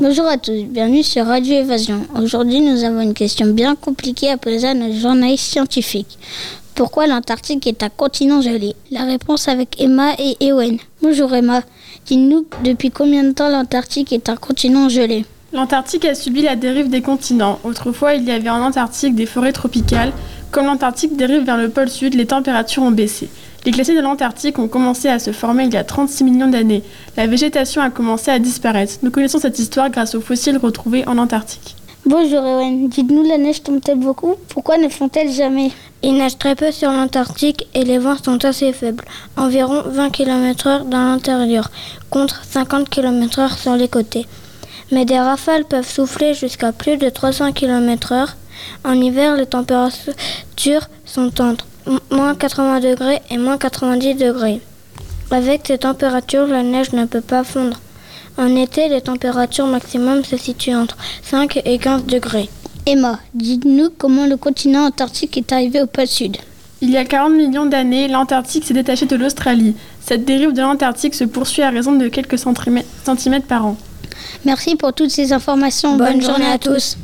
Bonjour à tous, bienvenue sur Radio Évasion. Aujourd'hui, nous avons une question bien compliquée à poser à nos journalistes scientifiques. Pourquoi l'Antarctique est un continent gelé? La réponse avec Emma et Ewen. Bonjour Emma, dis-nous depuis combien de temps l'Antarctique est un continent gelé? L'Antarctique a subi la dérive des continents. Autrefois, il y avait en Antarctique des forêts tropicales. Comme l'Antarctique dérive vers le pôle sud, les températures ont baissé. Les glaciers de l'Antarctique ont commencé à se former il y a 36 millions d'années. La végétation a commencé à disparaître. Nous connaissons cette histoire grâce aux fossiles retrouvés en Antarctique. Bonjour Ewen, dites-nous la neige tombe-t-elle beaucoup? Pourquoi ne font-elles jamais? Il neige très peu sur l'Antarctique et les vents sont assez faibles, environ 20 km/h dans l'intérieur, contre 50 km/h sur les côtés mais des rafales peuvent souffler jusqu'à plus de 300 km/h. En hiver, les températures sont entre moins 80 degrés et moins 90 degrés. Avec ces températures, la neige ne peut pas fondre. En été, les températures maximum se situent entre 5 et 15 degrés. Emma, dites-nous comment le continent antarctique est arrivé au pôle sud. Il y a 40 millions d'années, l'Antarctique s'est détaché de l'Australie. Cette dérive de l'Antarctique se poursuit à raison de quelques centimètres par an. Merci pour toutes ces informations. Bonne, journée, à tous.